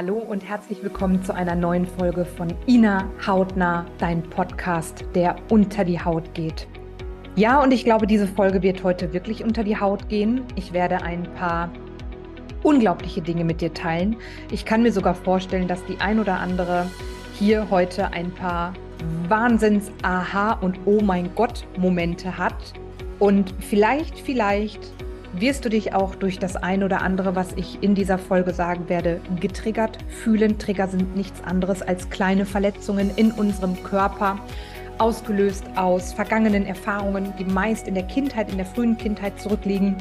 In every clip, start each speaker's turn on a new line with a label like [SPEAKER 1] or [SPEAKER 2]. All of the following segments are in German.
[SPEAKER 1] Hallo und herzlich willkommen zu einer neuen Folge von Ina Hautnah, dein Podcast, der unter die Haut geht. Ja, und ich glaube, diese Folge wird heute wirklich unter die Haut gehen. Ich werde ein paar unglaubliche Dinge mit dir teilen. Ich kann mir sogar vorstellen, dass die ein oder andere hier heute ein paar Wahnsinns-Aha- und Oh mein Gott-Momente hat. Und vielleicht, vielleicht wirst du dich auch durch das ein oder andere, was ich in dieser Folge sagen werde, getriggert fühlen. Trigger sind nichts anderes als kleine Verletzungen in unserem Körper, ausgelöst aus vergangenen Erfahrungen, die meist in der Kindheit, in der frühen Kindheit zurückliegen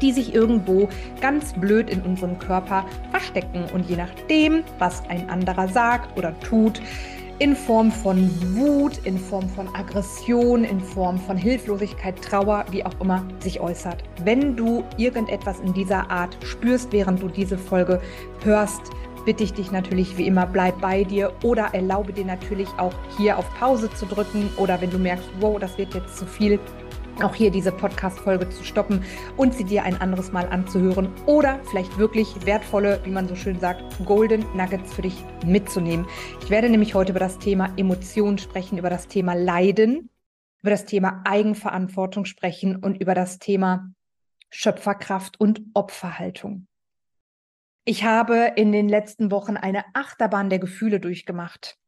[SPEAKER 1] die sich irgendwo ganz blöd in unserem Körper verstecken. Und je nachdem, was ein anderer sagt oder tut, in Form von Wut, in Form von Aggression, in Form von Hilflosigkeit, Trauer, wie auch immer sich äußert. Wenn du irgendetwas in dieser Art spürst, während du diese Folge hörst, bitte ich dich natürlich wie immer, bleib bei dir oder erlaube dir natürlich auch hier auf Pause zu drücken oder wenn du merkst, wow, das wird jetzt zu viel, auch hier diese Podcast-Folge zu stoppen und sie dir ein anderes Mal anzuhören oder vielleicht wirklich wertvolle, wie man so schön sagt, Golden Nuggets für dich mitzunehmen. Ich werde nämlich heute über das Thema Emotionen sprechen, über das Thema Leiden, über das Thema Eigenverantwortung sprechen und über das Thema Schöpferkraft und Opferhaltung. Ich habe in den letzten Wochen eine Achterbahn der Gefühle durchgemacht.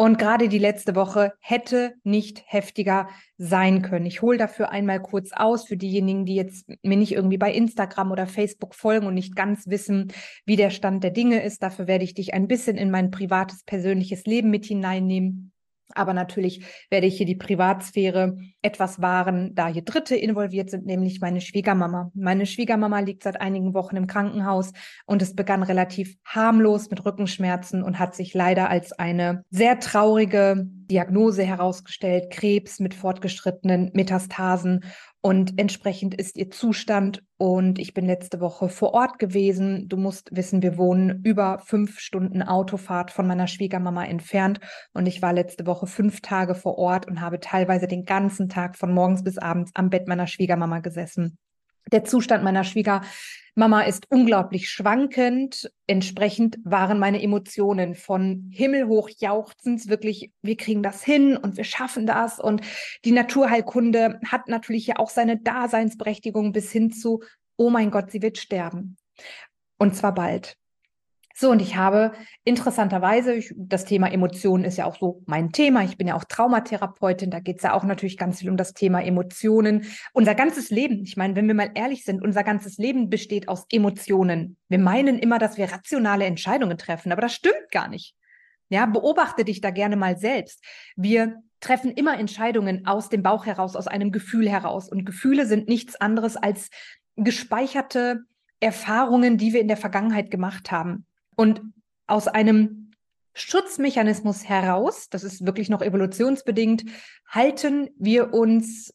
[SPEAKER 1] Und gerade die letzte Woche hätte nicht heftiger sein können. Ich hole dafür einmal kurz aus für diejenigen, die jetzt mir nicht irgendwie bei Instagram oder Facebook folgen und nicht ganz wissen, wie der Stand der Dinge ist. Dafür werde ich dich ein bisschen in mein privates, persönliches Leben mit hineinnehmen. Aber natürlich werde ich hier die Privatsphäre etwas wahren, da hier Dritte involviert sind, nämlich meine Schwiegermama. Meine Schwiegermama liegt seit einigen Wochen im Krankenhaus und es begann relativ harmlos mit Rückenschmerzen und hat sich leider als eine sehr traurige Diagnose herausgestellt, Krebs mit fortgeschrittenen Metastasen. Und entsprechend ist ihr Zustand. Und ich bin letzte Woche vor Ort gewesen. Du musst wissen, wir wohnen über fünf Stunden Autofahrt von meiner Schwiegermama entfernt. Und ich war letzte Woche fünf Tage vor Ort und habe teilweise den ganzen Tag von morgens bis abends am Bett meiner Schwiegermama gesessen. Der Zustand meiner Schwiegermama ist unglaublich schwankend. Entsprechend waren meine Emotionen von himmelhoch jauchzend, wirklich, wir kriegen das hin und wir schaffen das. Und die Naturheilkunde hat natürlich ja auch seine Daseinsberechtigung bis hin zu, oh mein Gott, sie wird sterben. Und zwar bald. So, und ich habe interessanterweise, ich, das Thema Emotionen ist ja auch so mein Thema. Ich bin ja auch Traumatherapeutin. Da geht es ja auch natürlich ganz viel um das Thema Emotionen. Unser ganzes Leben, ich meine, wenn wir mal ehrlich sind, unser ganzes Leben besteht aus Emotionen. Wir meinen immer, dass wir rationale Entscheidungen treffen, aber das stimmt gar nicht. Ja, beobachte dich da gerne mal selbst. Wir treffen immer Entscheidungen aus dem Bauch heraus, aus einem Gefühl heraus. Und Gefühle sind nichts anderes als gespeicherte Erfahrungen, die wir in der Vergangenheit gemacht haben. Und aus einem Schutzmechanismus heraus, das ist wirklich noch evolutionsbedingt, halten wir uns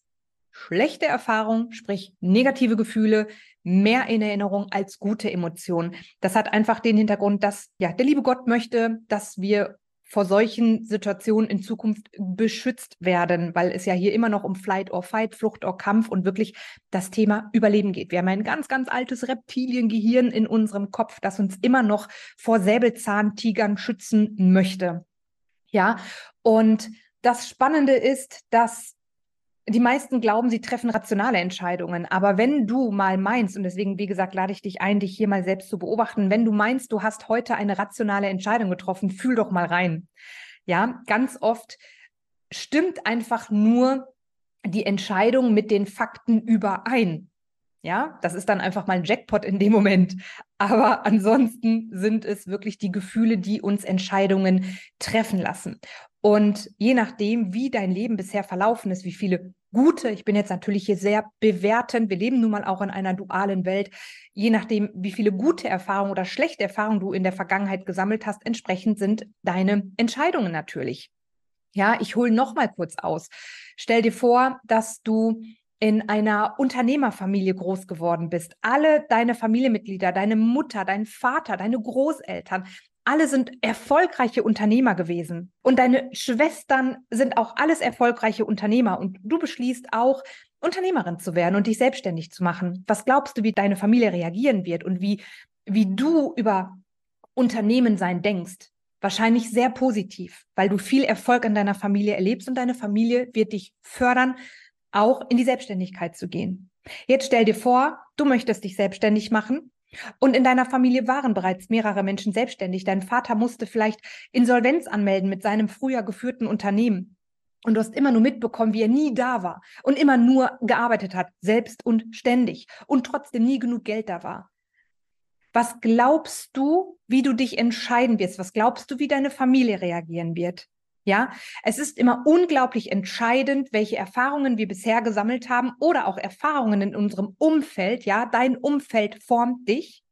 [SPEAKER 1] schlechte Erfahrungen, sprich negative Gefühle, mehr in Erinnerung als gute Emotionen. Das hat einfach den Hintergrund, dass ja der liebe Gott möchte, dass wir vor solchen Situationen in Zukunft beschützt werden, weil es ja hier immer noch um Flight or Fight, Flucht or Kampf und wirklich das Thema Überleben geht. Wir haben ein ganz, ganz altes Reptiliengehirn in unserem Kopf, das uns immer noch vor Säbelzahntigern schützen möchte. Ja, und das Spannende ist, dass die meisten glauben, sie treffen rationale Entscheidungen. Aber wenn du mal meinst, und deswegen, wie gesagt, lade ich dich ein, dich hier mal selbst zu beobachten, wenn du meinst, du hast heute eine rationale Entscheidung getroffen, fühl doch mal rein. Ja, ganz oft stimmt einfach nur die Entscheidung mit den Fakten überein. Ja, das ist dann einfach mal ein Jackpot in dem Moment. Aber ansonsten sind es wirklich die Gefühle, die uns Entscheidungen treffen lassen. Und je nachdem, wie dein Leben bisher verlaufen ist, wie viele gute, ich bin jetzt natürlich hier sehr bewertend, wir leben nun mal auch in einer dualen Welt, je nachdem, wie viele gute Erfahrungen oder schlechte Erfahrungen du in der Vergangenheit gesammelt hast, entsprechend sind deine Entscheidungen natürlich. Ja, ich hole noch mal kurz aus. Stell dir vor, dass du in einer Unternehmerfamilie groß geworden bist. Alle deine Familienmitglieder, deine Mutter, dein Vater, deine Großeltern, alle sind erfolgreiche Unternehmer gewesen. Und deine Schwestern sind auch alles erfolgreiche Unternehmer. Und du beschließt auch, Unternehmerin zu werden und dich selbstständig zu machen. Was glaubst du, wie deine Familie reagieren wird und wie, wie du über Unternehmen sein denkst, wahrscheinlich sehr positiv, weil du viel Erfolg in deiner Familie erlebst und deine Familie wird dich fördern, auch in die Selbstständigkeit zu gehen. Jetzt stell dir vor, du möchtest dich selbstständig machen und in deiner Familie waren bereits mehrere Menschen selbstständig. Dein Vater musste vielleicht Insolvenz anmelden mit seinem früher geführten Unternehmen. Und du hast immer nur mitbekommen, wie er nie da war und immer nur gearbeitet hat, selbst und ständig und trotzdem nie genug Geld da war. Was glaubst du, wie du dich entscheiden wirst? Was glaubst du, wie deine Familie reagieren wird? Ja, es ist immer unglaublich entscheidend, welche Erfahrungen wir bisher gesammelt haben oder auch Erfahrungen in unserem Umfeld. Ja, dein Umfeld formt dich.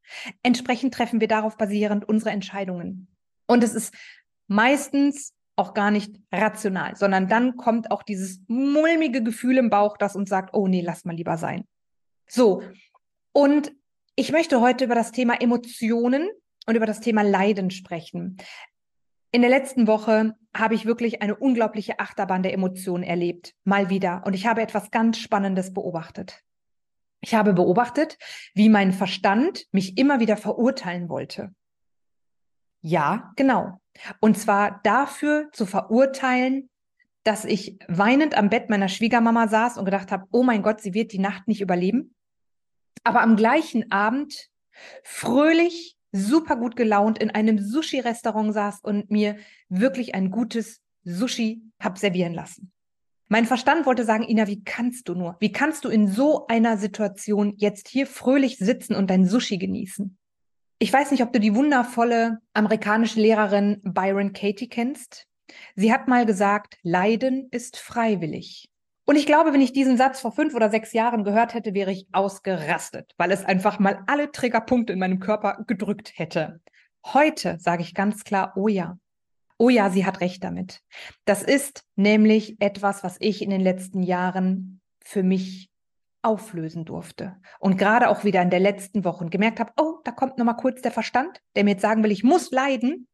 [SPEAKER 1] Entsprechend treffen wir darauf basierend unsere Entscheidungen. Und es ist meistens auch gar nicht rational, sondern dann kommt auch dieses mulmige Gefühl im Bauch, das uns sagt, oh nee, lass mal lieber sein. So. Und ich möchte heute über das Thema Emotionen und über das Thema Leiden sprechen. In der letzten Woche habe ich wirklich eine unglaubliche Achterbahn der Emotionen erlebt, mal wieder. Und ich habe etwas ganz Spannendes beobachtet. Ich habe beobachtet, wie mein Verstand mich immer wieder verurteilen wollte. Ja, genau. Und zwar dafür zu verurteilen, dass ich weinend am Bett meiner Schwiegermama saß und gedacht habe, oh mein Gott, sie wird die Nacht nicht überleben aber am gleichen Abend fröhlich, super gut gelaunt in einem Sushi-Restaurant saß und mir wirklich ein gutes Sushi hab servieren lassen. Mein Verstand wollte sagen, Ina, wie kannst du nur? Wie kannst du in so einer Situation jetzt hier fröhlich sitzen und dein Sushi genießen? Ich weiß nicht, ob du die wundervolle amerikanische Lehrerin Byron Katie kennst. Sie hat mal gesagt, Leiden ist freiwillig. Und ich glaube, wenn ich diesen Satz vor fünf oder sechs Jahren gehört hätte, wäre ich ausgerastet, weil es einfach mal alle Triggerpunkte in meinem Körper gedrückt hätte. Heute sage ich ganz klar, oh ja. Oh ja, sie hat recht damit. Das ist nämlich etwas, was ich in den letzten Jahren für mich auflösen durfte. Und gerade auch wieder in der letzten Woche gemerkt habe, oh, da kommt nochmal kurz der Verstand, der mir jetzt sagen will, ich muss leiden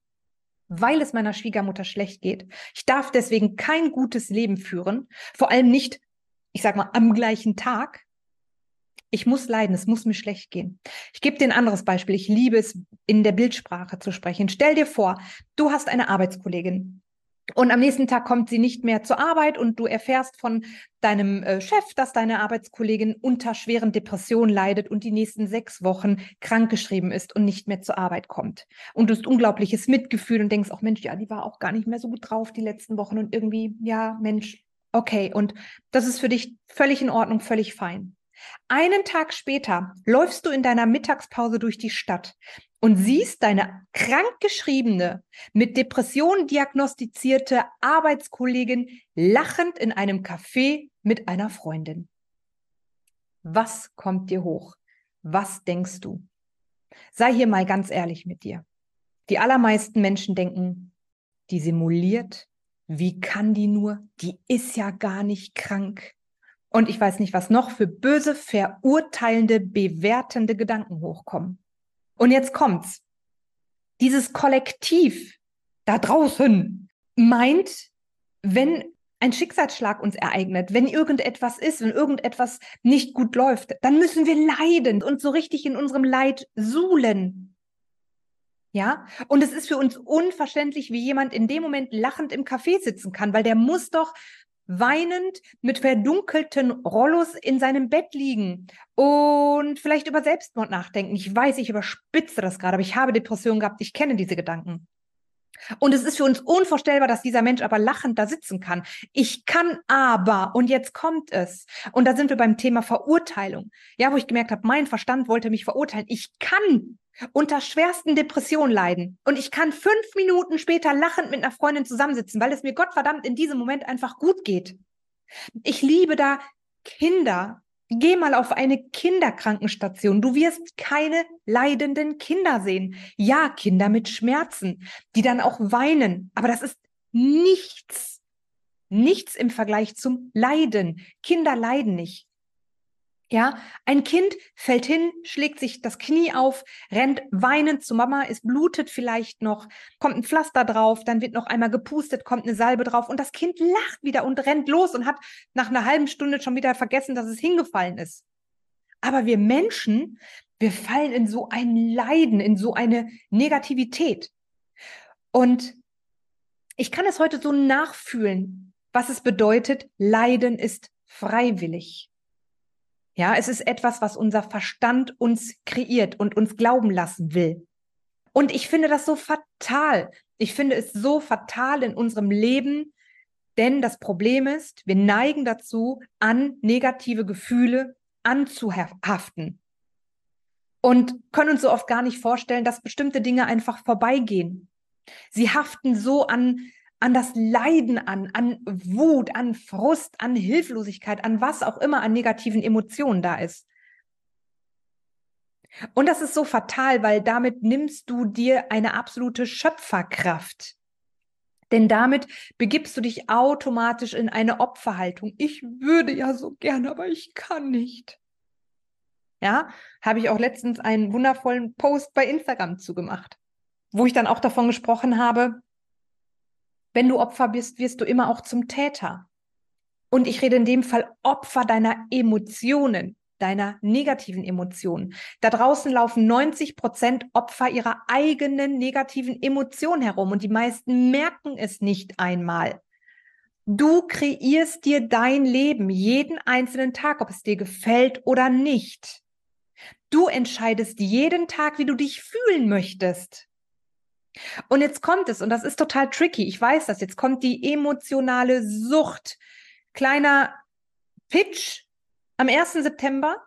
[SPEAKER 1] weil es meiner Schwiegermutter schlecht geht. Ich darf deswegen kein gutes Leben führen, vor allem nicht, ich sag mal, am gleichen Tag. Ich muss leiden, es muss mir schlecht gehen. Ich gebe dir ein anderes Beispiel. Ich liebe es, in der Bildsprache zu sprechen. Stell dir vor, du hast eine Arbeitskollegin, und am nächsten Tag kommt sie nicht mehr zur Arbeit und du erfährst von deinem äh, Chef, dass deine Arbeitskollegin unter schweren Depressionen leidet und die nächsten sechs Wochen krankgeschrieben ist und nicht mehr zur Arbeit kommt. Und du hast unglaubliches Mitgefühl und denkst auch, Mensch, ja, die war auch gar nicht mehr so gut drauf die letzten Wochen und irgendwie, ja, Mensch, okay. Und das ist für dich völlig in Ordnung, völlig fein. Einen Tag später läufst du in deiner Mittagspause durch die Stadt und siehst deine krankgeschriebene, mit Depressionen diagnostizierte Arbeitskollegin lachend in einem Café mit einer Freundin. Was kommt dir hoch? Was denkst du? Sei hier mal ganz ehrlich mit dir. Die allermeisten Menschen denken, die simuliert, wie kann die nur? Die ist ja gar nicht krank. Und ich weiß nicht, was noch für böse, verurteilende, bewertende Gedanken hochkommen. Und jetzt kommt's. Dieses Kollektiv da draußen meint, wenn ein Schicksalsschlag uns ereignet, wenn irgendetwas ist, wenn irgendetwas nicht gut läuft, dann müssen wir leiden und so richtig in unserem Leid suhlen. Ja, und es ist für uns unverständlich, wie jemand in dem Moment lachend im Café sitzen kann, weil der muss doch weinend mit verdunkelten Rollos in seinem Bett liegen und vielleicht über Selbstmord nachdenken. Ich weiß, ich überspitze das gerade, aber ich habe Depressionen gehabt, ich kenne diese Gedanken. Und es ist für uns unvorstellbar, dass dieser Mensch aber lachend da sitzen kann. Ich kann aber, und jetzt kommt es. Und da sind wir beim Thema Verurteilung. Ja, wo ich gemerkt habe, mein Verstand wollte mich verurteilen. Ich kann unter schwersten Depressionen leiden. Und ich kann fünf Minuten später lachend mit einer Freundin zusammensitzen, weil es mir Gottverdammt in diesem Moment einfach gut geht. Ich liebe da Kinder. Geh mal auf eine Kinderkrankenstation. Du wirst keine leidenden Kinder sehen. Ja, Kinder mit Schmerzen, die dann auch weinen. Aber das ist nichts. Nichts im Vergleich zum Leiden. Kinder leiden nicht. Ja, ein Kind fällt hin, schlägt sich das Knie auf, rennt weinend zu Mama, es blutet vielleicht noch, kommt ein Pflaster drauf, dann wird noch einmal gepustet, kommt eine Salbe drauf und das Kind lacht wieder und rennt los und hat nach einer halben Stunde schon wieder vergessen, dass es hingefallen ist. Aber wir Menschen, Wir fallen in so ein Leiden, in so eine Negativität. Und ich kann es heute so nachfühlen, was es bedeutet, Leiden ist freiwillig. Ja, es ist etwas, was unser Verstand uns kreiert und uns glauben lassen will. Und ich finde das so fatal. Ich finde es so fatal in unserem Leben, denn das Problem ist, wir neigen dazu, an negative Gefühle anzuhaften und können uns so oft gar nicht vorstellen, dass bestimmte Dinge einfach vorbeigehen. Sie haften so an, an das Leiden an, an Wut, an Frust, an Hilflosigkeit, an was auch immer an negativen Emotionen da ist. Und das ist so fatal, weil damit nimmst du dir eine absolute Schöpferkraft. Denn damit begibst du dich automatisch in eine Opferhaltung. Ich würde ja so gerne, aber ich kann nicht. Ja, habe ich auch letztens einen wundervollen Post bei Instagram zugemacht, wo ich dann auch davon gesprochen habe, wenn du Opfer bist, wirst du immer auch zum Täter. Und ich rede in dem Fall Opfer deiner Emotionen deiner negativen Emotionen. Da draußen laufen 90 Prozent Opfer ihrer eigenen negativen Emotionen herum und die meisten merken es nicht einmal. Du kreierst dir dein Leben jeden einzelnen Tag, ob es dir gefällt oder nicht. Du entscheidest jeden Tag, wie du dich fühlen möchtest. Und jetzt kommt es, und das ist total tricky, ich weiß das, jetzt kommt die emotionale Sucht. Kleiner Pitch am 1. September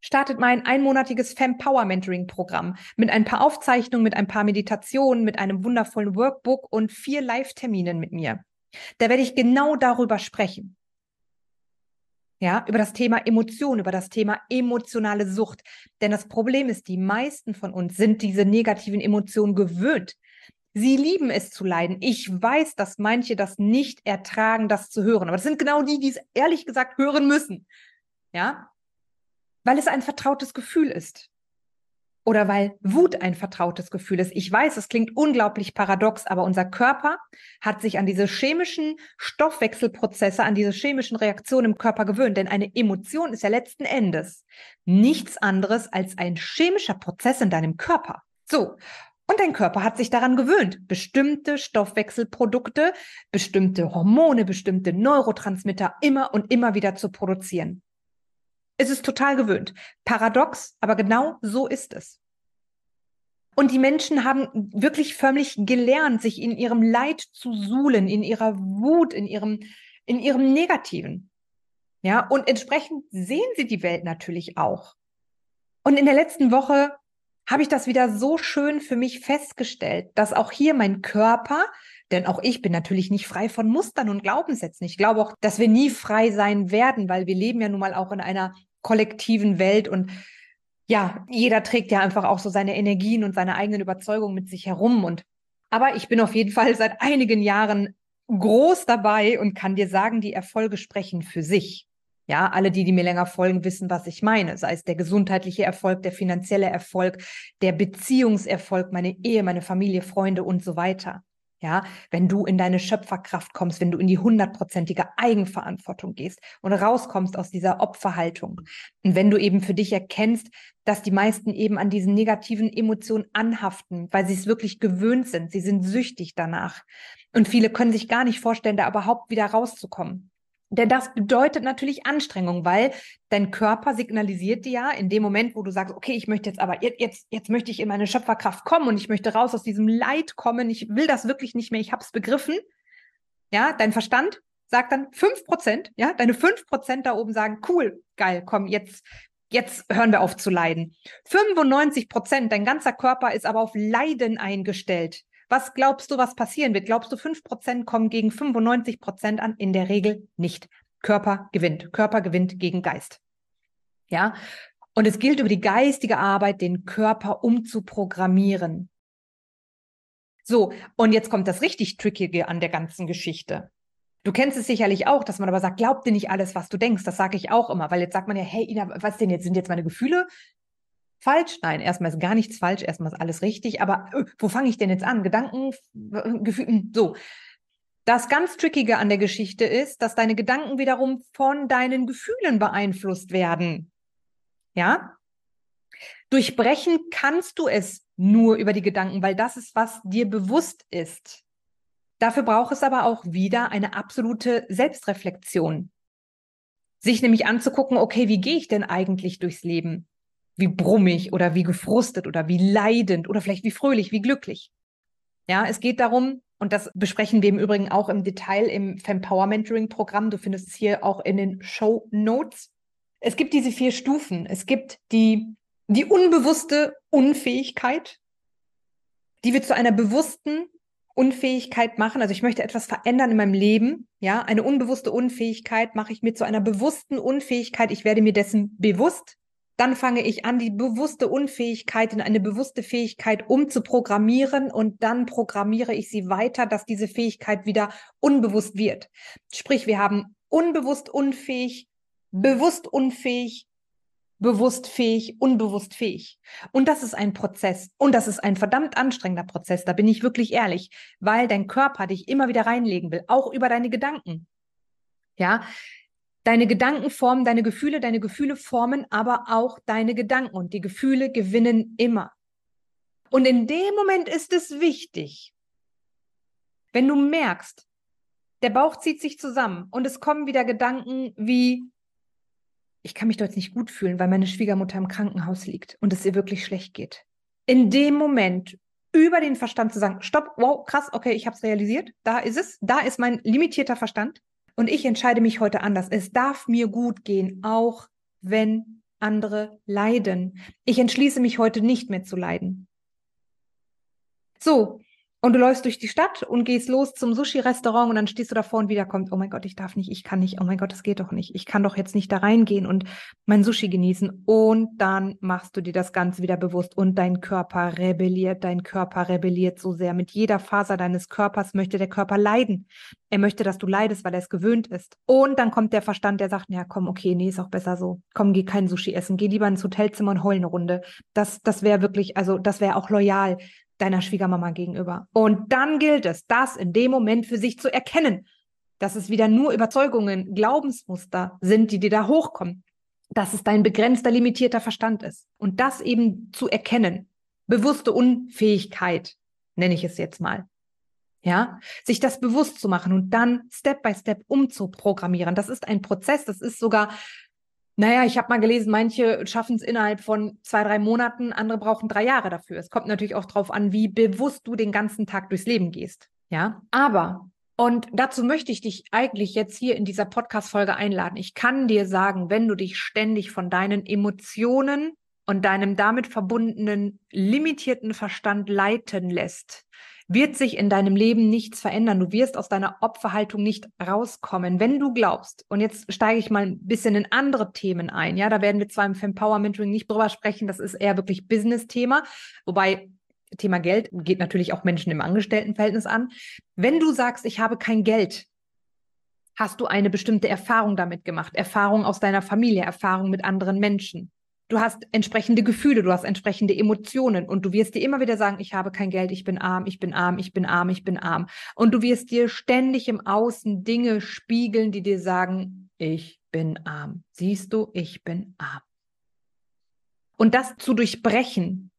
[SPEAKER 1] startet mein einmonatiges Fempower Mentoring Programm mit ein paar Aufzeichnungen, mit ein paar Meditationen, mit einem wundervollen Workbook und vier Live-Terminen mit mir. Da werde ich genau darüber sprechen. Ja, über das Thema Emotion, über das Thema emotionale Sucht. Denn das Problem ist, die meisten von uns sind diese negativen Emotionen gewöhnt. Sie lieben es zu leiden. Ich weiß, dass manche das nicht ertragen, das zu hören. Aber das sind genau die, die es ehrlich gesagt hören müssen. Ja? Weil es ein vertrautes Gefühl ist. Oder weil Wut ein vertrautes Gefühl ist. Ich weiß, es klingt unglaublich paradox, aber unser Körper hat sich an diese chemischen Stoffwechselprozesse, an diese chemischen Reaktionen im Körper gewöhnt. Denn eine Emotion ist ja letzten Endes nichts anderes als ein chemischer Prozess in deinem Körper. So. Und dein Körper hat sich daran gewöhnt, bestimmte Stoffwechselprodukte, bestimmte Hormone, bestimmte Neurotransmitter immer und immer wieder zu produzieren. Es ist total gewöhnt. Paradox, aber genau so ist es. Und die Menschen haben wirklich förmlich gelernt, sich in ihrem Leid zu suhlen, in ihrer Wut, in ihrem, in ihrem Negativen. Ja, und entsprechend sehen sie die Welt natürlich auch. Und in der letzten Woche habe ich das wieder so schön für mich festgestellt, dass auch hier mein Körper, denn auch ich bin natürlich nicht frei von Mustern und Glaubenssätzen. Ich glaube auch, dass wir nie frei sein werden, weil wir leben ja nun mal auch in einer kollektiven Welt und ja, jeder trägt ja einfach auch so seine Energien und seine eigenen Überzeugungen mit sich herum und aber ich bin auf jeden Fall seit einigen Jahren groß dabei und kann dir sagen, die Erfolge sprechen für sich. Ja, alle, die, die mir länger folgen, wissen, was ich meine. Sei es der gesundheitliche Erfolg, der finanzielle Erfolg, der Beziehungserfolg, meine Ehe, meine Familie, Freunde und so weiter. Ja, wenn du in deine Schöpferkraft kommst, wenn du in die hundertprozentige Eigenverantwortung gehst und rauskommst aus dieser Opferhaltung. Und wenn du eben für dich erkennst, dass die meisten eben an diesen negativen Emotionen anhaften, weil sie es wirklich gewöhnt sind. Sie sind süchtig danach. Und viele können sich gar nicht vorstellen, da überhaupt wieder rauszukommen. Denn das bedeutet natürlich Anstrengung, weil dein Körper signalisiert dir ja in dem Moment, wo du sagst, okay, ich möchte jetzt aber, jetzt, jetzt möchte ich in meine Schöpferkraft kommen und ich möchte raus aus diesem Leid kommen, ich will das wirklich nicht mehr, ich habe es begriffen. Ja, dein Verstand sagt dann fünf Prozent, ja, deine fünf Prozent da oben sagen, cool, geil, komm, jetzt, jetzt hören wir auf zu leiden. 95 Prozent, dein ganzer Körper ist aber auf Leiden eingestellt. Was glaubst du, was passieren wird? Glaubst du, 5% kommen gegen 95% an? In der Regel nicht. Körper gewinnt. Körper gewinnt gegen Geist. Ja. Und es gilt über die geistige Arbeit, den Körper umzuprogrammieren. So, und jetzt kommt das richtig Trickige an der ganzen Geschichte. Du kennst es sicherlich auch, dass man aber sagt, glaub dir nicht alles, was du denkst. Das sage ich auch immer, weil jetzt sagt man ja, hey, Ina, was denn jetzt? Sind jetzt meine Gefühle falsch? Nein, erstmal ist gar nichts falsch, erstmal ist alles richtig. Aber äh, wo fange ich denn jetzt an? Gedanken, Gefühle, hm, so. Das ganz Trickige an der Geschichte ist, dass deine Gedanken wiederum von deinen Gefühlen beeinflusst werden. Ja? Durchbrechen kannst du es nur über die Gedanken, weil das ist, was dir bewusst ist. Dafür braucht es aber auch wieder eine absolute Selbstreflexion. Sich nämlich anzugucken, okay, wie gehe ich denn eigentlich durchs Leben? Wie brummig oder wie gefrustet oder wie leidend oder vielleicht wie fröhlich, wie glücklich. Ja, es geht darum, und das besprechen wir im Übrigen auch im Detail im Fempower Mentoring Programm. Du findest es hier auch in den Show Notes. Es gibt diese vier Stufen. Es gibt die, die unbewusste Unfähigkeit, die wir zu einer bewussten Unfähigkeit machen. Also ich möchte etwas verändern in meinem Leben. Ja, eine unbewusste Unfähigkeit mache ich mir zu einer bewussten Unfähigkeit. Ich werde mir dessen bewusst. Dann fange ich an, die bewusste Unfähigkeit in eine bewusste Fähigkeit umzuprogrammieren und dann programmiere ich sie weiter, dass diese Fähigkeit wieder unbewusst wird. Sprich, wir haben unbewusst unfähig, bewusst unfähig, bewusst fähig, unbewusst fähig. Und das ist ein Prozess. Und das ist ein verdammt anstrengender Prozess, da bin ich wirklich ehrlich, weil dein Körper dich immer wieder reinlegen will, auch über deine Gedanken. Ja, deine Gedanken formen deine Gefühle, deine Gefühle formen aber auch deine Gedanken und die Gefühle gewinnen immer. Und in dem Moment ist es wichtig, wenn du merkst, der Bauch zieht sich zusammen und es kommen wieder Gedanken wie, ich kann mich dort nicht gut fühlen, weil meine Schwiegermutter im Krankenhaus liegt und es ihr wirklich schlecht geht. In dem Moment über den Verstand zu sagen, stopp, wow, krass, okay, ich habe es realisiert, da ist es, da ist mein limitierter Verstand und ich entscheide mich heute anders. Es darf mir gut gehen, auch wenn andere leiden. Ich entschließe mich heute nicht mehr zu leiden. So, und du läufst durch die Stadt und gehst los zum Sushi-Restaurant und dann stehst du davor und wieder kommt, oh mein Gott, ich darf nicht, ich kann nicht, oh mein Gott, das geht doch nicht. Ich kann doch jetzt nicht da reingehen und mein Sushi genießen. Und dann machst du dir das Ganze wieder bewusst und dein Körper rebelliert, dein Körper rebelliert so sehr. Mit jeder Faser deines Körpers möchte der Körper leiden. Er möchte, dass du leidest, weil er es gewöhnt ist. Und dann kommt der Verstand, der sagt, ja, komm, okay, nee, ist auch besser so. Komm, geh kein Sushi essen. Geh lieber ins Hotelzimmer und heul eine Runde. Das, das wäre wirklich, also das wäre auch loyal deiner Schwiegermama gegenüber. Und dann gilt es, das in dem Moment für sich zu erkennen, dass es wieder nur Überzeugungen, Glaubensmuster sind, die dir da hochkommen, dass es dein begrenzter, limitierter Verstand ist. Und das eben zu erkennen, bewusste Unfähigkeit, nenne ich es jetzt mal. Ja, sich das bewusst zu machen und dann Step by Step umzuprogrammieren. Das ist ein Prozess, das ist sogar naja, ich habe mal gelesen, manche schaffen es innerhalb von zwei, drei Monaten, andere brauchen drei Jahre dafür. Es kommt natürlich auch darauf an, wie bewusst du den ganzen Tag durchs Leben gehst. Ja, aber und dazu möchte ich dich eigentlich jetzt hier in dieser Podcast-Folge einladen. Ich kann dir sagen, wenn du dich ständig von deinen Emotionen und deinem damit verbundenen limitierten Verstand leiten lässt, wird sich in deinem Leben nichts verändern. Du wirst aus deiner Opferhaltung nicht rauskommen. Wenn du glaubst, und jetzt steige ich mal ein bisschen in andere Themen ein, ja, da werden wir zwar im Fempower Mentoring nicht drüber sprechen, das ist eher wirklich Business-Thema, wobei Thema Geld geht natürlich auch Menschen im Angestelltenverhältnis an. Wenn du sagst, ich habe kein Geld, hast du eine bestimmte Erfahrung damit gemacht, Erfahrung aus deiner Familie, Erfahrung mit anderen Menschen. Du hast entsprechende Gefühle, du hast entsprechende Emotionen und du wirst dir immer wieder sagen, ich habe kein Geld, ich bin arm, ich bin arm, ich bin arm, ich bin arm. Und du wirst dir ständig im Außen Dinge spiegeln, die dir sagen, ich bin arm. Siehst du, ich bin arm. Und das zu durchbrechen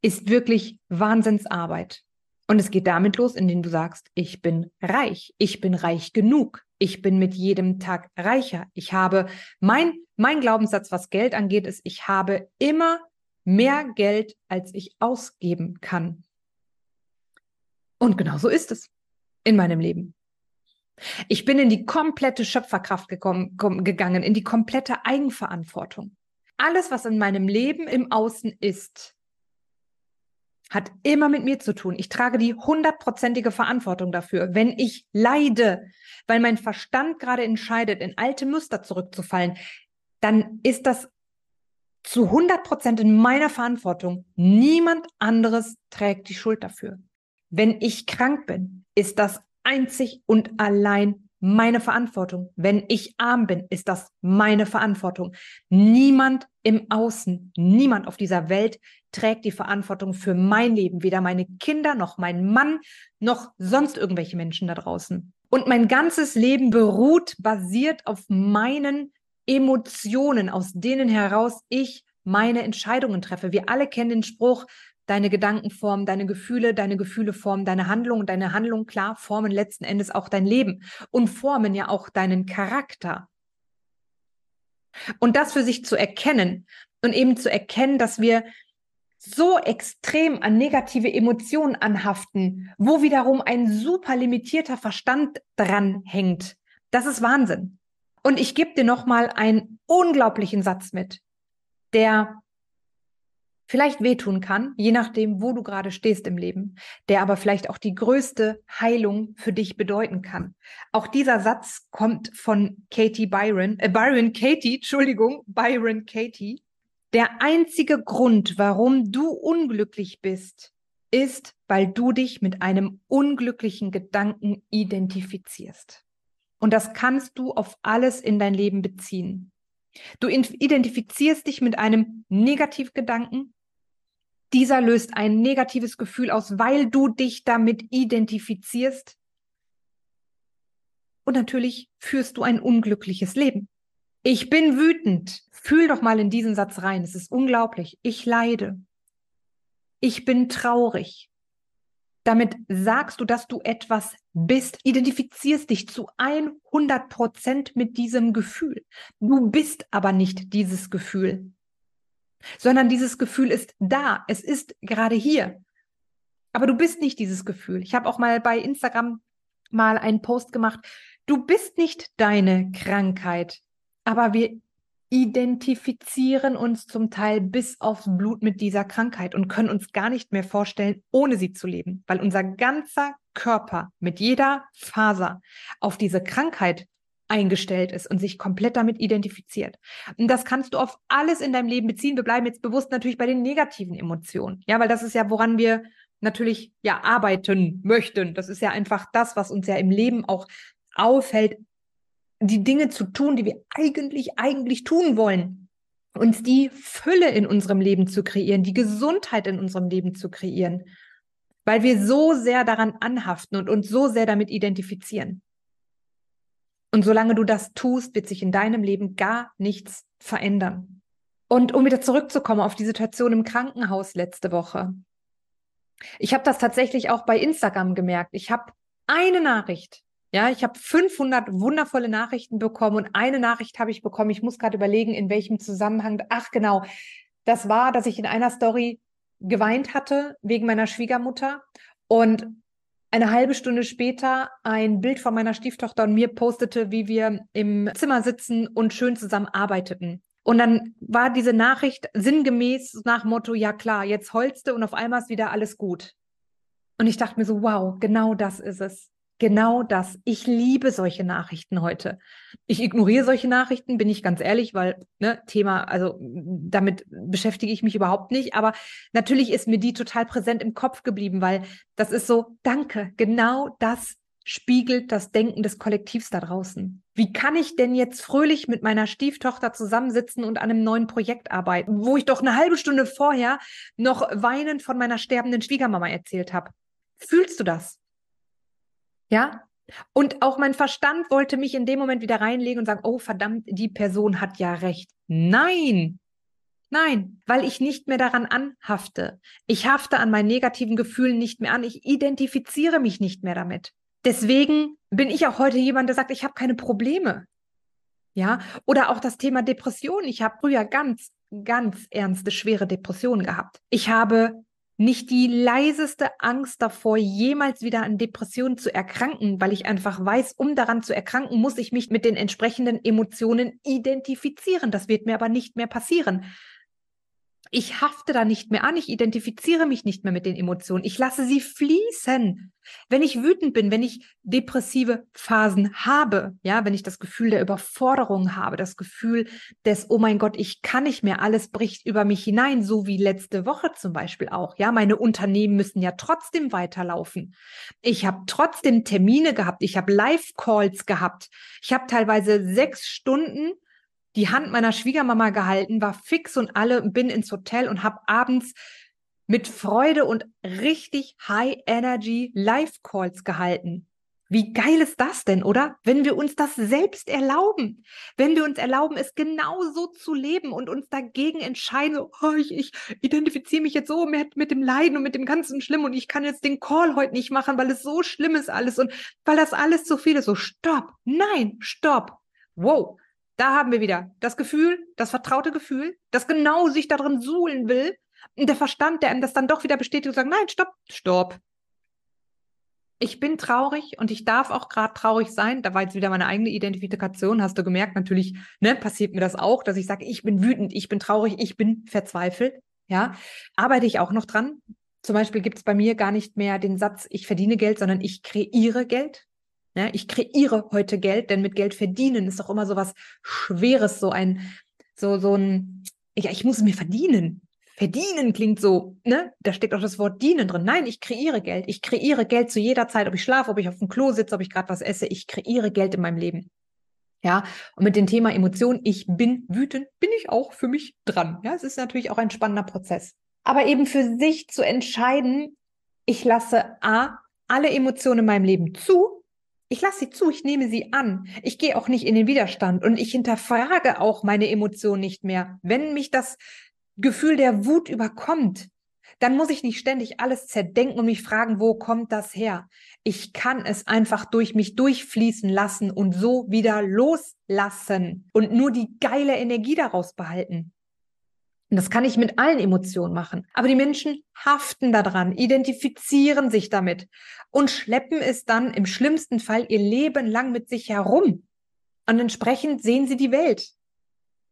[SPEAKER 1] ist wirklich Wahnsinnsarbeit. Und es geht damit los, indem du sagst, ich bin reich, ich bin reich genug, ich bin mit jedem Tag reicher. Ich habe mein, mein Glaubenssatz, was Geld angeht, ist, ich habe immer mehr Geld, als ich ausgeben kann. Und genau so ist es in meinem Leben. Ich bin in die komplette Schöpferkraft gekommen, gegangen, in die komplette Eigenverantwortung. Alles, was in meinem Leben im Außen ist, hat immer mit mir zu tun. Ich trage die hundertprozentige Verantwortung dafür. Wenn ich leide, weil mein Verstand gerade entscheidet, in alte Muster zurückzufallen, dann ist das zu 100 Prozent in meiner Verantwortung. Niemand anderes trägt die Schuld dafür. Wenn ich krank bin, ist das einzig und allein meine Verantwortung. Wenn ich arm bin, ist das meine Verantwortung. Niemand im Außen, niemand auf dieser Welt trägt die Verantwortung für mein Leben. Weder meine Kinder, noch mein Mann, noch sonst irgendwelche Menschen da draußen. Und mein ganzes Leben beruht, basiert auf meinen Emotionen, aus denen heraus ich meine Entscheidungen treffe. Wir alle kennen den Spruch, deine Gedanken formen deine Gefühle, deine Gefühle formen deine Handlung, deine Handlung, klar, formen letzten Endes auch dein Leben und formen ja auch deinen Charakter. Und das für sich zu erkennen und eben zu erkennen, dass wir so extrem an negative Emotionen anhaften, wo wiederum ein super limitierter Verstand dran hängt. Das ist Wahnsinn. Und ich gebe dir nochmal einen unglaublichen Satz mit, der vielleicht wehtun kann, je nachdem, wo du gerade stehst im Leben, der aber vielleicht auch die größte Heilung für dich bedeuten kann. Auch dieser Satz kommt von Katie Byron, äh, Byron Katie, Entschuldigung, Byron Katie. Der einzige Grund, warum du unglücklich bist, ist, weil du dich mit einem unglücklichen Gedanken identifizierst. Und das kannst du auf alles in dein Leben beziehen. Du identifizierst dich mit einem Negativgedanken, dieser löst ein negatives Gefühl aus, weil du dich damit identifizierst. Und natürlich führst du ein unglückliches Leben. Ich bin wütend. Fühl doch mal in diesen Satz rein. Es ist unglaublich. Ich leide. Ich bin traurig. Damit sagst du, dass du etwas bist, identifizierst dich zu 100 Prozent mit diesem Gefühl. Du bist aber nicht dieses Gefühl sondern dieses Gefühl ist da, es ist gerade hier. Aber du bist nicht dieses Gefühl. Ich habe auch mal bei Instagram mal einen Post gemacht. Du bist nicht deine Krankheit, aber wir identifizieren uns zum Teil bis aufs Blut mit dieser Krankheit und können uns gar nicht mehr vorstellen, ohne sie zu leben, weil unser ganzer Körper mit jeder Faser auf diese Krankheit eingestellt ist und sich komplett damit identifiziert. Und das kannst du auf alles in deinem Leben beziehen. Wir bleiben jetzt bewusst natürlich bei den negativen Emotionen. Ja, weil das ist ja, woran wir natürlich ja arbeiten möchten. Das ist ja einfach das, was uns ja im Leben auch auffällt, die Dinge zu tun, die wir eigentlich, eigentlich tun wollen. Uns die Fülle in unserem Leben zu kreieren, die Gesundheit in unserem Leben zu kreieren, weil wir so sehr daran anhaften und uns so sehr damit identifizieren. Und solange du das tust, wird sich in deinem Leben gar nichts verändern. Und um wieder zurückzukommen auf die Situation im Krankenhaus letzte Woche. Ich habe das tatsächlich auch bei Instagram gemerkt. Ich habe eine Nachricht. Ja, ich habe 500 wundervolle Nachrichten bekommen und eine Nachricht habe ich bekommen. Ich muss gerade überlegen, in welchem Zusammenhang. Ach genau, das war, dass ich in einer Story geweint hatte wegen meiner Schwiegermutter und eine halbe Stunde später ein Bild von meiner Stieftochter und mir postete, wie wir im Zimmer sitzen und schön zusammen arbeiteten. Und dann war diese Nachricht sinngemäß nach Motto, ja klar, jetzt holste und auf einmal ist wieder alles gut. Und ich dachte mir so, wow, genau das ist es. Genau das. Ich liebe solche Nachrichten heute. Ich ignoriere solche Nachrichten, bin ich ganz ehrlich, weil ne, Thema, also damit beschäftige ich mich überhaupt nicht. Aber natürlich ist mir die total präsent im Kopf geblieben, weil das ist so, danke, genau das spiegelt das Denken des Kollektivs da draußen. Wie kann ich denn jetzt fröhlich mit meiner Stieftochter zusammensitzen und an einem neuen Projekt arbeiten, wo ich doch eine halbe Stunde vorher noch weinend von meiner sterbenden Schwiegermama erzählt habe? Fühlst du das? Ja. Und auch mein Verstand wollte mich in dem Moment wieder reinlegen und sagen, oh verdammt, die Person hat ja recht. Nein, Nein, weil ich nicht mehr daran anhafte. Ich hafte an meinen negativen Gefühlen nicht mehr an. Ich identifiziere mich nicht mehr damit. Deswegen bin ich auch heute jemand, der sagt, ich habe keine Probleme. Ja, oder auch das Thema Depression. Ich habe früher ganz, ganz ernste, schwere Depressionen gehabt. Ich habe nicht die leiseste Angst davor, jemals wieder an Depressionen zu erkranken, weil ich einfach weiß, um daran zu erkranken, muss ich mich mit den entsprechenden Emotionen identifizieren. Das wird mir aber nicht mehr passieren ich hafte da nicht mehr an, ich identifiziere mich nicht mehr mit den Emotionen, ich lasse sie fließen. Wenn ich wütend bin, wenn ich depressive Phasen habe, ja, wenn ich das Gefühl der Überforderung habe, das Gefühl des, oh mein Gott, ich kann nicht mehr, alles bricht über mich hinein, so wie letzte Woche zum Beispiel auch, ja, meine Unternehmen müssen ja trotzdem weiterlaufen. Ich habe trotzdem Termine gehabt, ich habe Live-Calls gehabt, ich habe teilweise sechs Stunden die Hand meiner Schwiegermama gehalten, war fix und alle, bin ins Hotel und habe abends mit Freude und richtig High Energy Live Calls gehalten. Wie geil ist das denn, oder? Wenn wir uns das selbst erlauben, wenn wir uns erlauben, es genau so zu leben und uns dagegen entscheiden, so, oh, ich, ich identifiziere mich jetzt so mit, mit dem Leiden und mit dem ganzen Schlimm und ich kann jetzt den Call heute nicht machen, weil es so schlimm ist alles und weil das alles zu viel ist. So, stopp, nein, stopp. Wow, da haben wir wieder das Gefühl, das vertraute Gefühl, das genau sich darin suhlen will und der Verstand, der einem das dann doch wieder bestätigt und sagt, nein, stopp, stopp, ich bin traurig und ich darf auch gerade traurig sein. Da war jetzt wieder meine eigene Identifikation, hast du gemerkt. Natürlich ne, passiert mir das auch, dass ich sage, ich bin wütend, ich bin traurig, ich bin verzweifelt. Ja, arbeite ich auch noch dran. Zum Beispiel gibt es bei mir gar nicht mehr den Satz, ich verdiene Geld, sondern ich kreiere Geld. Ja, ich kreiere heute Geld, denn mit Geld verdienen ist doch immer so was Schweres, so ein, so, so ein, ja, ich muss mir verdienen. Verdienen klingt so, ne? Da steckt auch das Wort dienen drin. Nein, ich kreiere Geld. Ich kreiere Geld zu jeder Zeit, ob ich schlafe, ob ich auf dem Klo sitze, ob ich gerade was esse. Ich kreiere Geld in meinem Leben. Ja, und mit dem Thema Emotion, ich bin wütend, bin ich auch für mich dran. Ja, es ist natürlich auch ein spannender Prozess. Aber eben für sich zu entscheiden, ich lasse A, alle Emotionen in meinem Leben zu. Ich lasse sie zu, ich nehme sie an. Ich gehe auch nicht in den Widerstand und ich hinterfrage auch meine Emotionen nicht mehr. Wenn mich das Gefühl der Wut überkommt, dann muss ich nicht ständig alles zerdenken und mich fragen, wo kommt das her? Ich kann es einfach durch mich durchfließen lassen und so wieder loslassen und nur die geile Energie daraus behalten. Und das kann ich mit allen Emotionen machen. Aber die Menschen haften daran, identifizieren sich damit und schleppen es dann im schlimmsten Fall ihr Leben lang mit sich herum. Und entsprechend sehen sie die Welt.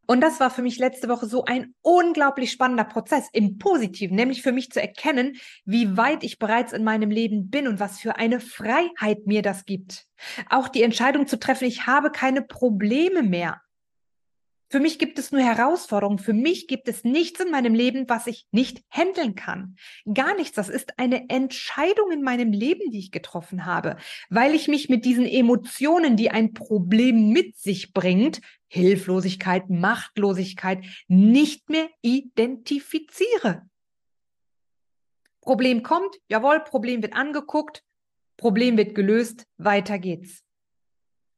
[SPEAKER 1] Und das war für mich letzte Woche so ein unglaublich spannender Prozess im Positiven, nämlich für mich zu erkennen, wie weit ich bereits in meinem Leben bin und was für eine Freiheit mir das gibt. Auch die Entscheidung zu treffen, ich habe keine Probleme mehr. Für mich gibt es nur Herausforderungen. Für mich gibt es nichts in meinem Leben, was ich nicht handeln kann. Gar nichts. Das ist eine Entscheidung in meinem Leben, die ich getroffen habe, weil ich mich mit diesen Emotionen, die ein Problem mit sich bringt, Hilflosigkeit, Machtlosigkeit, nicht mehr identifiziere. Problem kommt, jawohl, Problem wird angeguckt, Problem wird gelöst, weiter geht's.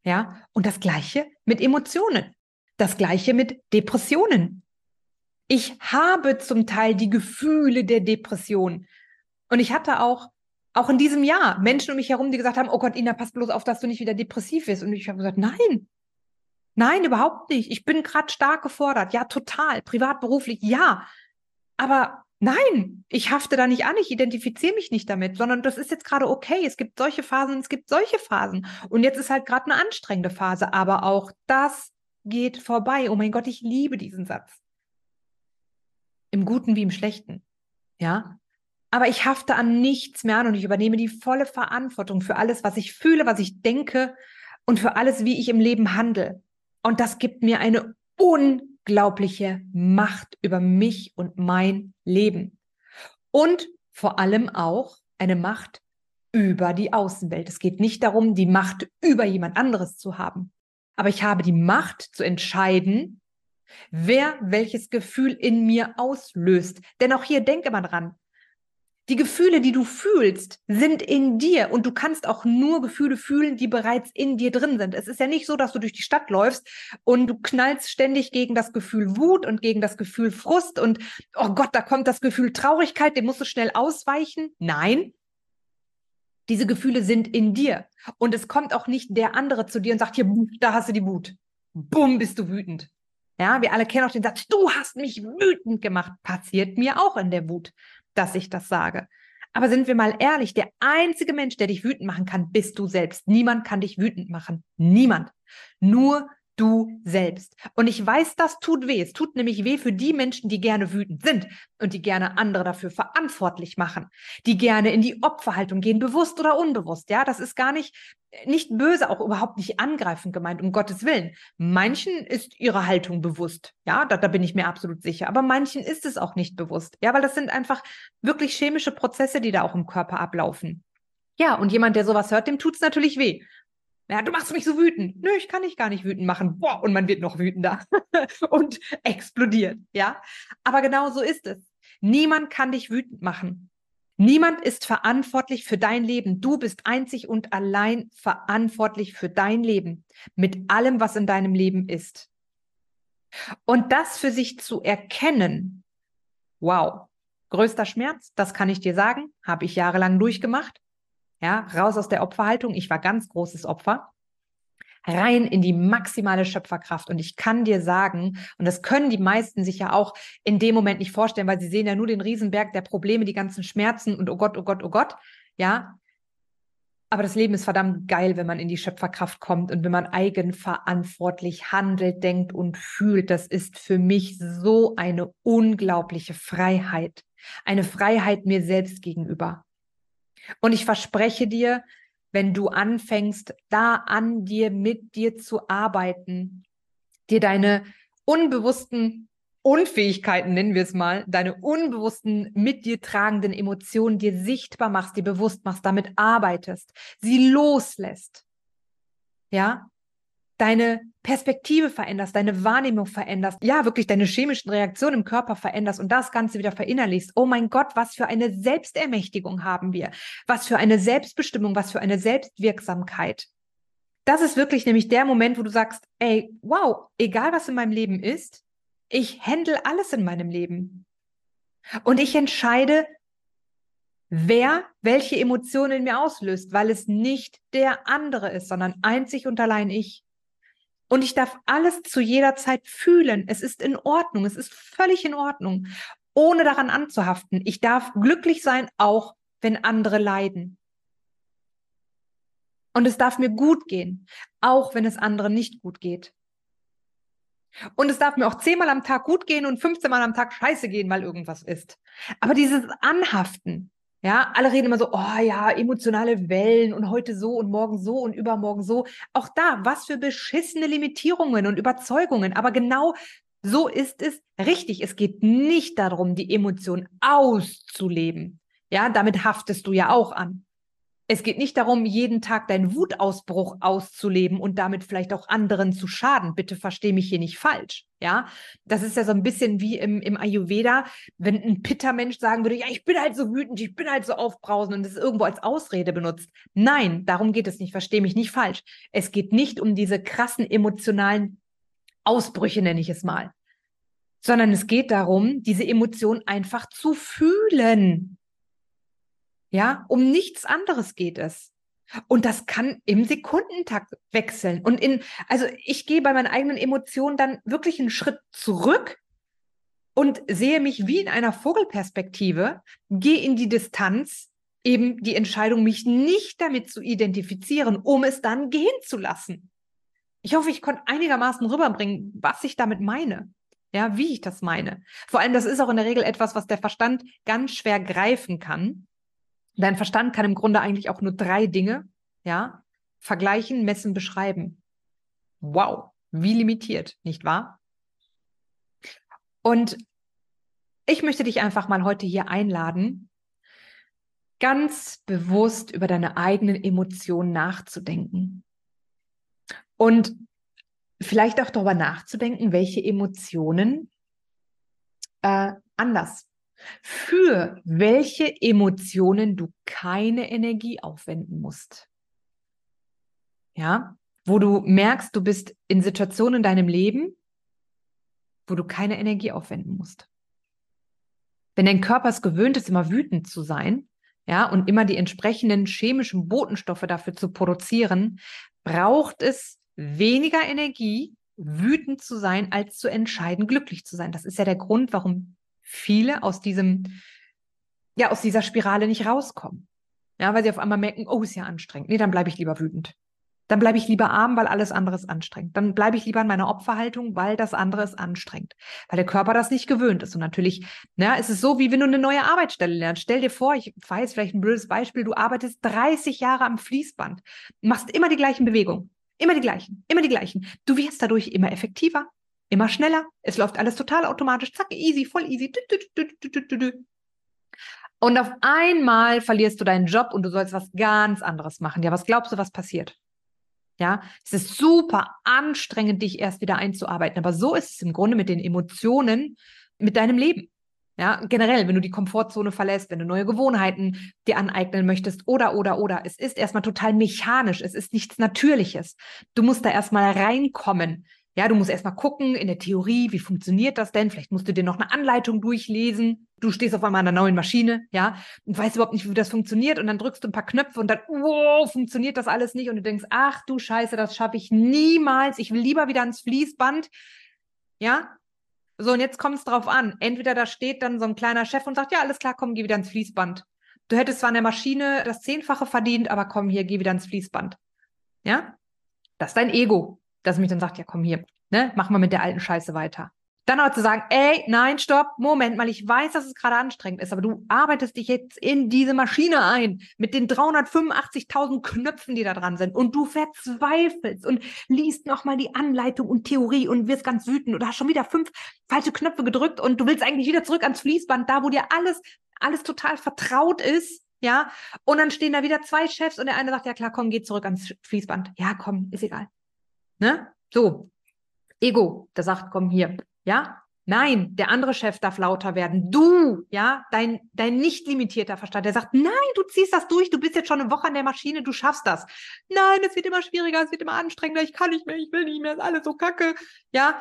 [SPEAKER 1] Ja, und das gleiche mit Emotionen. Das gleiche mit Depressionen. Ich habe zum Teil die Gefühle der Depression. Und ich hatte auch, auch in diesem Jahr Menschen um mich herum, die gesagt haben, oh Gott, Ina, pass bloß auf, dass du nicht wieder depressiv bist. Und ich habe gesagt, nein, nein, überhaupt nicht. Ich bin gerade stark gefordert. Ja, total. Privat, beruflich, ja. Aber nein, ich hafte da nicht an, ich identifiziere mich nicht damit, sondern das ist jetzt gerade okay. Es gibt solche Phasen, es gibt solche Phasen. Und jetzt ist halt gerade eine anstrengende Phase. Aber auch das geht vorbei. Oh mein Gott, ich liebe diesen Satz. Im Guten wie im Schlechten. Ja. Aber ich hafte an nichts mehr an und ich übernehme die volle Verantwortung für alles, was ich fühle, was ich denke und für alles, wie ich im Leben handle. Und das gibt mir eine unglaubliche Macht über mich und mein Leben. Und vor allem auch eine Macht über die Außenwelt. Es geht nicht darum, die Macht über jemand anderes zu haben aber ich habe die Macht zu entscheiden, wer welches Gefühl in mir auslöst. Denn auch hier denke mal dran. Die Gefühle, die du fühlst, sind in dir und du kannst auch nur Gefühle fühlen, die bereits in dir drin sind. Es ist ja nicht so, dass du durch die Stadt läufst und du knallst ständig gegen das Gefühl Wut und gegen das Gefühl Frust und oh Gott, da kommt das Gefühl Traurigkeit, dem musst du schnell ausweichen. Nein, diese Gefühle sind in dir. Und es kommt auch nicht der andere zu dir und sagt, hier, da hast du die Wut. Bumm, bist du wütend. Ja, wir alle kennen auch den Satz, du hast mich wütend gemacht. Passiert mir auch in der Wut, dass ich das sage. Aber sind wir mal ehrlich, der einzige Mensch, der dich wütend machen kann, bist du selbst. Niemand kann dich wütend machen. Niemand. Nur du selbst. Und ich weiß, das tut weh. Es tut nämlich weh für die Menschen, die gerne wütend sind und die gerne andere dafür verantwortlich machen, die gerne in die Opferhaltung gehen, bewusst oder unbewusst. Ja, das ist gar nicht, nicht böse, auch überhaupt nicht angreifend gemeint, um Gottes Willen. Manchen ist ihre Haltung bewusst. Ja, da, da bin ich mir absolut sicher. Aber manchen ist es auch nicht bewusst. Ja, weil das sind einfach wirklich chemische Prozesse, die da auch im Körper ablaufen. Ja, und jemand, der sowas hört, dem tut es natürlich weh. Ja, du machst mich so wütend. Nö, ich kann dich gar nicht wütend machen. Boah, und man wird noch wütender und explodiert, ja. Aber genau so ist es. Niemand kann dich wütend machen. Niemand ist verantwortlich für dein Leben. Du bist einzig und allein verantwortlich für dein Leben mit allem, was in deinem Leben ist. Und das für sich zu erkennen, wow, größter Schmerz, das kann ich dir sagen, habe ich jahrelang durchgemacht. Ja, raus aus der Opferhaltung. Ich war ganz großes Opfer rein in die maximale Schöpferkraft. Und ich kann dir sagen, und das können die meisten sich ja auch in dem Moment nicht vorstellen, weil sie sehen ja nur den Riesenberg der Probleme, die ganzen Schmerzen und oh Gott, oh Gott, oh Gott. Ja. Aber das Leben ist verdammt geil, wenn man in die Schöpferkraft kommt und wenn man eigenverantwortlich handelt, denkt und fühlt. Das ist für mich so eine unglaubliche Freiheit. Eine Freiheit mir selbst gegenüber. Und ich verspreche dir, wenn du anfängst, da an dir, mit dir zu arbeiten, dir deine unbewussten Unfähigkeiten, nennen wir es mal, deine unbewussten, mit dir tragenden Emotionen dir sichtbar machst, dir bewusst machst, damit arbeitest, sie loslässt. Ja, deine Perspektive veränderst, deine Wahrnehmung veränderst, ja, wirklich deine chemischen Reaktionen im Körper veränderst und das Ganze wieder verinnerlichst. Oh mein Gott, was für eine Selbstermächtigung haben wir. Was für eine Selbstbestimmung, was für eine Selbstwirksamkeit. Das ist wirklich nämlich der Moment, wo du sagst, ey, wow, egal was in meinem Leben ist, ich handle alles in meinem Leben. Und ich entscheide, wer welche Emotionen in mir auslöst, weil es nicht der andere ist, sondern einzig und allein ich. Und ich darf alles zu jeder Zeit fühlen. Es ist in Ordnung. Es ist völlig in Ordnung, ohne daran anzuhaften. Ich darf glücklich sein, auch wenn andere leiden. Und es darf mir gut gehen, auch wenn es anderen nicht gut geht. Und es darf mir auch zehnmal am Tag gut gehen und 15 Mal am Tag scheiße gehen, weil irgendwas ist. Aber dieses Anhaften, ja, alle reden immer so, oh ja, emotionale Wellen und heute so und morgen so und übermorgen so. Auch da, was für beschissene Limitierungen und Überzeugungen. Aber genau so ist es richtig. Es geht nicht darum, die Emotion auszuleben. Ja, damit haftest du ja auch an. Es geht nicht darum, jeden Tag deinen Wutausbruch auszuleben und damit vielleicht auch anderen zu schaden. Bitte versteh mich hier nicht falsch. Ja, das ist ja so ein bisschen wie im, im Ayurveda, wenn ein Pitta-Mensch sagen würde, ja, ich bin halt so wütend, ich bin halt so aufbrausend und das irgendwo als Ausrede benutzt. Nein, darum geht es nicht. Versteh mich nicht falsch. Es geht nicht um diese krassen emotionalen Ausbrüche, nenne ich es mal, sondern es geht darum, diese Emotion einfach zu fühlen. Ja, um nichts anderes geht es. Und das kann im Sekundentakt wechseln. Und in, also ich gehe bei meinen eigenen Emotionen dann wirklich einen Schritt zurück und sehe mich wie in einer Vogelperspektive, gehe in die Distanz, eben die Entscheidung, mich nicht damit zu identifizieren, um es dann gehen zu lassen. Ich hoffe, ich konnte einigermaßen rüberbringen, was ich damit meine. Ja, wie ich das meine. Vor allem, das ist auch in der Regel etwas, was der Verstand ganz schwer greifen kann. Dein Verstand kann im Grunde eigentlich auch nur drei Dinge, ja, vergleichen, messen, beschreiben. Wow, wie limitiert, nicht wahr? Und ich möchte dich einfach mal heute hier einladen, ganz bewusst über deine eigenen Emotionen nachzudenken. Und vielleicht auch darüber nachzudenken, welche Emotionen äh, anders für welche Emotionen du keine Energie aufwenden musst. Ja, wo du merkst, du bist in Situationen in deinem Leben, wo du keine Energie aufwenden musst. Wenn dein Körper es gewöhnt ist, immer wütend zu sein, ja, und immer die entsprechenden chemischen Botenstoffe dafür zu produzieren, braucht es weniger Energie, wütend zu sein, als zu entscheiden, glücklich zu sein. Das ist ja der Grund, warum viele aus diesem, ja, aus dieser Spirale nicht rauskommen. Ja, weil sie auf einmal merken, oh, ist ja anstrengend. Nee, dann bleibe ich lieber wütend. Dann bleibe ich lieber arm, weil alles andere ist anstrengend. Dann bleibe ich lieber in meiner Opferhaltung, weil das andere ist anstrengend. Weil der Körper das nicht gewöhnt ist. Und natürlich, na, es ist so, wie wenn du eine neue Arbeitsstelle lernst. Stell dir vor, ich weiß vielleicht ein blödes Beispiel, du arbeitest 30 Jahre am Fließband, machst immer die gleichen Bewegungen. Immer die gleichen, immer die gleichen. Du wirst dadurch immer effektiver, immer schneller. Es läuft alles total automatisch, zack, easy, voll easy. Und auf einmal verlierst du deinen Job und du sollst was ganz anderes machen. Ja, was glaubst du, was passiert? Ja, es ist super anstrengend, dich erst wieder einzuarbeiten. Aber so ist es im Grunde mit den Emotionen, mit deinem Leben. Ja, generell, wenn du die Komfortzone verlässt, wenn du neue Gewohnheiten dir aneignen möchtest oder, oder, oder. Es ist erstmal total mechanisch. Es ist nichts Natürliches. Du musst da erstmal reinkommen. Ja, du musst erstmal gucken in der Theorie, wie funktioniert das denn? Vielleicht musst du dir noch eine Anleitung durchlesen. Du stehst auf einmal an einer neuen Maschine, ja, und weißt überhaupt nicht, wie das funktioniert. Und dann drückst du ein paar Knöpfe und dann, wow, funktioniert das alles nicht. Und du denkst, ach du Scheiße, das schaffe ich niemals. Ich will lieber wieder ans Fließband. Ja, so, und jetzt kommt es drauf an. Entweder da steht dann so ein kleiner Chef und sagt, ja, alles klar, komm, geh wieder ins Fließband. Du hättest zwar an der Maschine das Zehnfache verdient, aber komm hier, geh wieder ins Fließband. Ja? Das ist dein Ego, das mich dann sagt, ja, komm hier, ne, mach mal mit der alten Scheiße weiter. Dann aber zu sagen, ey, nein, stopp, Moment mal, ich weiß, dass es gerade anstrengend ist, aber du arbeitest dich jetzt in diese Maschine ein mit den 385.000 Knöpfen, die da dran sind und du verzweifelst und liest nochmal die Anleitung und Theorie und wirst ganz wütend oder hast schon wieder fünf falsche Knöpfe gedrückt und du willst eigentlich wieder zurück ans Fließband, da wo dir alles, alles total vertraut ist, ja, und dann stehen da wieder zwei Chefs und der eine sagt, ja klar, komm, geh zurück ans Fließband. Ja, komm, ist egal. Ne? So. Ego, der sagt, komm hier, ja, Nein, der andere Chef darf lauter werden. Du, ja, dein, dein nicht limitierter Verstand, der sagt, nein, du ziehst das durch, du bist jetzt schon eine Woche an der Maschine, du schaffst das. Nein, es wird immer schwieriger, es wird immer anstrengender, ich kann nicht mehr, ich will nicht mehr, ist alles so kacke, ja.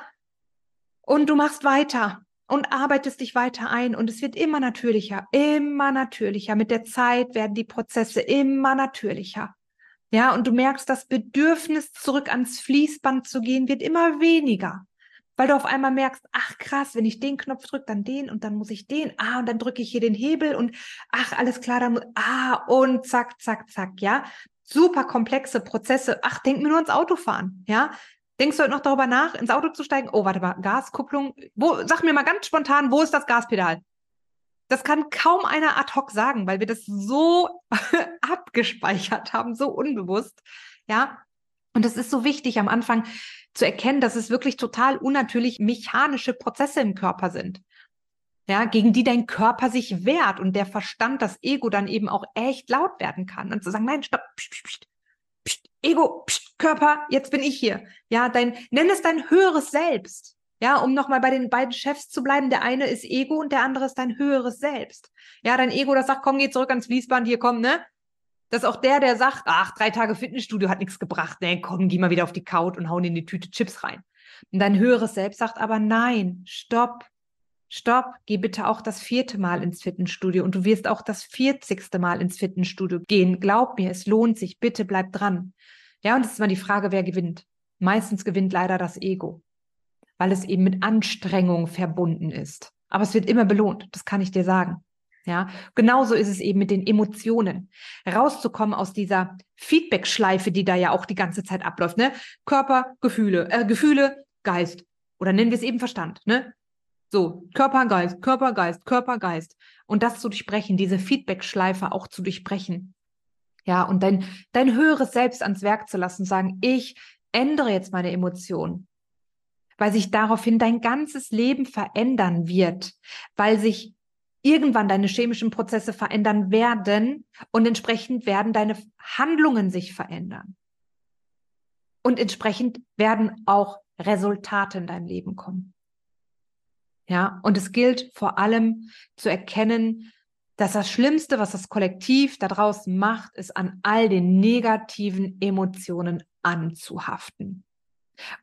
[SPEAKER 1] Und du machst weiter und arbeitest dich weiter ein und es wird immer natürlicher, immer natürlicher. Mit der Zeit werden die Prozesse immer natürlicher. Ja, und du merkst, das Bedürfnis, zurück ans Fließband zu gehen, wird immer weniger weil du auf einmal merkst, ach krass, wenn ich den Knopf drücke, dann den und dann muss ich den, ah, und dann drücke ich hier den Hebel und ach, alles klar, dann, ah, und zack, zack, zack, ja. Super komplexe Prozesse. Ach, denk mir nur ans Autofahren, ja. Denkst du heute noch darüber nach, ins Auto zu steigen? Oh, warte mal, Gaskupplung. Wo, sag mir mal ganz spontan, wo ist das Gaspedal? Das kann kaum einer ad hoc sagen, weil wir das so abgespeichert haben, so unbewusst. Ja. Und es ist so wichtig am Anfang, zu erkennen, dass es wirklich total unnatürlich mechanische Prozesse im Körper sind. Ja, gegen die dein Körper sich wehrt und der Verstand, das Ego dann eben auch echt laut werden kann und zu sagen, nein, stopp, pst, pst, pst, pst, Ego, pst, Körper, jetzt bin ich hier. Ja, dein, nenn es dein höheres Selbst. Ja, um nochmal bei den beiden Chefs zu bleiben, der eine ist Ego und der andere ist dein höheres Selbst. Ja, dein Ego, das sagt, komm, geh zurück ans Fließband, hier komm, ne? dass auch der, der sagt, ach, drei Tage Fitnessstudio hat nichts gebracht, nee, komm, geh mal wieder auf die Couch und hauen in die Tüte Chips rein. Und dein höheres Selbst sagt aber nein, stopp, stopp, geh bitte auch das vierte Mal ins Fitnessstudio und du wirst auch das vierzigste Mal ins Fitnessstudio gehen. Glaub mir, es lohnt sich, bitte bleib dran. Ja, und es ist immer die Frage, wer gewinnt. Meistens gewinnt leider das Ego, weil es eben mit Anstrengung verbunden ist. Aber es wird immer belohnt, das kann ich dir sagen. Ja, genauso ist es eben mit den Emotionen. Rauszukommen aus dieser Feedback-Schleife, die da ja auch die ganze Zeit abläuft, ne? Körper, Gefühle, äh, Gefühle, Geist. Oder nennen wir es eben Verstand, ne? So, Körper, Geist, Körper, Geist, Körper, Geist. Und das zu durchbrechen, diese Feedback-Schleife auch zu durchbrechen. Ja, und dein, dein höheres Selbst ans Werk zu lassen, sagen, ich ändere jetzt meine Emotionen. Weil sich daraufhin dein ganzes Leben verändern wird, weil sich irgendwann deine chemischen Prozesse verändern werden und entsprechend werden deine Handlungen sich verändern. Und entsprechend werden auch Resultate in deinem Leben kommen. Ja, und es gilt vor allem zu erkennen, dass das Schlimmste, was das Kollektiv da draußen macht, ist an all den negativen Emotionen anzuhaften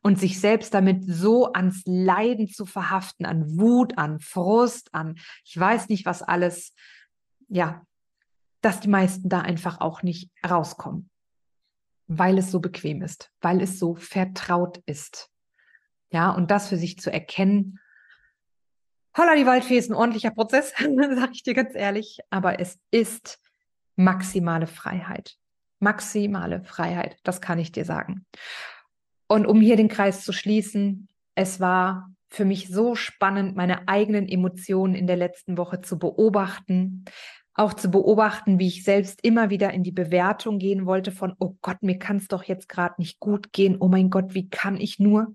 [SPEAKER 1] und sich selbst damit so ans Leiden zu verhaften, an Wut, an Frust, an ich weiß nicht was alles, ja, dass die meisten da einfach auch nicht rauskommen, weil es so bequem ist, weil es so vertraut ist. Ja, und das für sich zu erkennen, holla die Waldfee ist ein ordentlicher Prozess, sage ich dir ganz ehrlich, aber es ist maximale Freiheit. Maximale Freiheit, das kann ich dir sagen. Und um hier den Kreis zu schließen, es war für mich so spannend, meine eigenen Emotionen in der letzten Woche zu beobachten, auch zu beobachten, wie ich selbst immer wieder in die Bewertung gehen wollte von, oh Gott, mir kann es doch jetzt gerade nicht gut gehen, oh mein Gott, wie kann ich nur?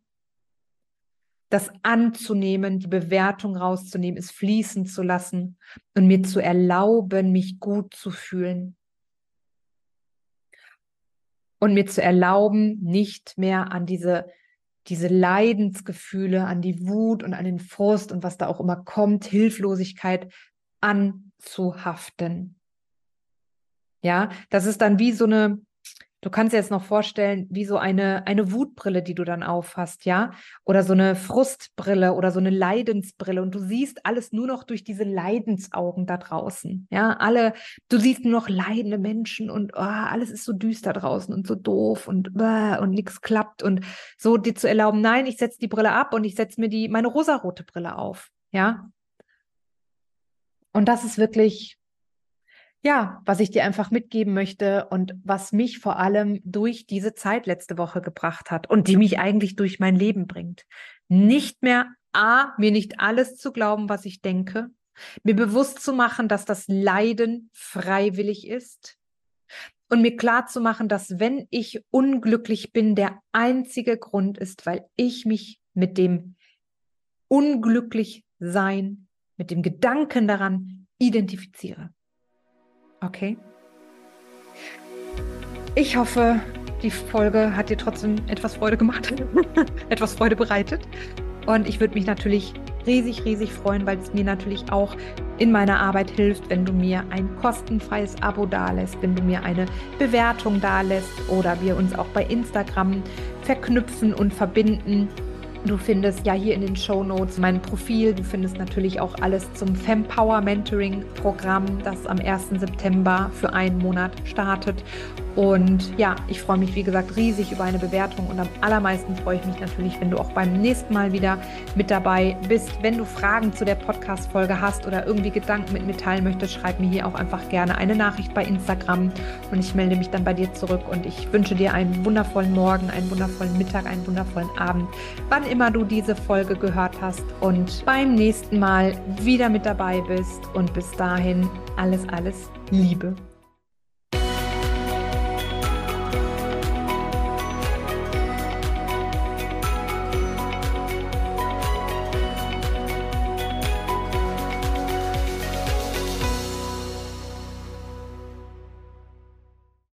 [SPEAKER 1] Das anzunehmen, die Bewertung rauszunehmen, es fließen zu lassen und mir zu erlauben, mich gut zu fühlen und mir zu erlauben, nicht mehr an diese, diese Leidensgefühle, an die Wut und an den Frust und was da auch immer kommt, Hilflosigkeit anzuhaften. Ja, das ist dann wie so eine, Du kannst dir jetzt noch vorstellen, wie so eine, eine Wutbrille, die du dann aufhast, ja? Oder so eine Frustbrille oder so eine Leidensbrille. Und du siehst alles nur noch durch diese Leidensaugen da draußen. Ja, alle, du siehst nur noch leidende Menschen und oh, alles ist so düster draußen und so doof und, und nichts klappt. Und so dir zu erlauben, nein, ich setze die Brille ab und ich setze mir die, meine rosarote Brille auf. Ja. Und das ist wirklich ja, was ich dir einfach mitgeben möchte und was mich vor allem durch diese Zeit letzte Woche gebracht hat und die mich eigentlich durch mein Leben bringt. Nicht mehr A, mir nicht alles zu glauben, was ich denke, mir bewusst zu machen, dass das Leiden freiwillig ist und mir klar zu machen, dass wenn ich unglücklich bin, der einzige Grund ist, weil ich mich mit dem unglücklich sein, mit dem Gedanken daran identifiziere. Okay. Ich hoffe, die Folge hat dir trotzdem etwas Freude gemacht, etwas Freude bereitet. Und ich würde mich natürlich riesig, riesig freuen, weil es mir natürlich auch in meiner Arbeit hilft, wenn du mir ein kostenfreies Abo dalässt, wenn du mir eine Bewertung dalässt oder wir uns auch bei Instagram verknüpfen und verbinden. Du findest ja hier in den Show Notes mein Profil. Du findest natürlich auch alles zum Fempower Mentoring Programm, das am 1. September für einen Monat startet. Und ja, ich freue mich, wie gesagt, riesig über eine Bewertung und am allermeisten freue ich mich natürlich, wenn du auch beim nächsten Mal wieder mit dabei bist. Wenn du Fragen zu der Podcast-Folge hast oder irgendwie Gedanken mit mir teilen möchtest, schreib mir hier auch einfach gerne eine Nachricht bei Instagram und ich melde mich dann bei dir zurück und ich wünsche dir einen wundervollen Morgen, einen wundervollen Mittag, einen wundervollen Abend, wann immer du diese Folge gehört hast und beim nächsten Mal wieder mit dabei bist und bis dahin alles, alles Liebe.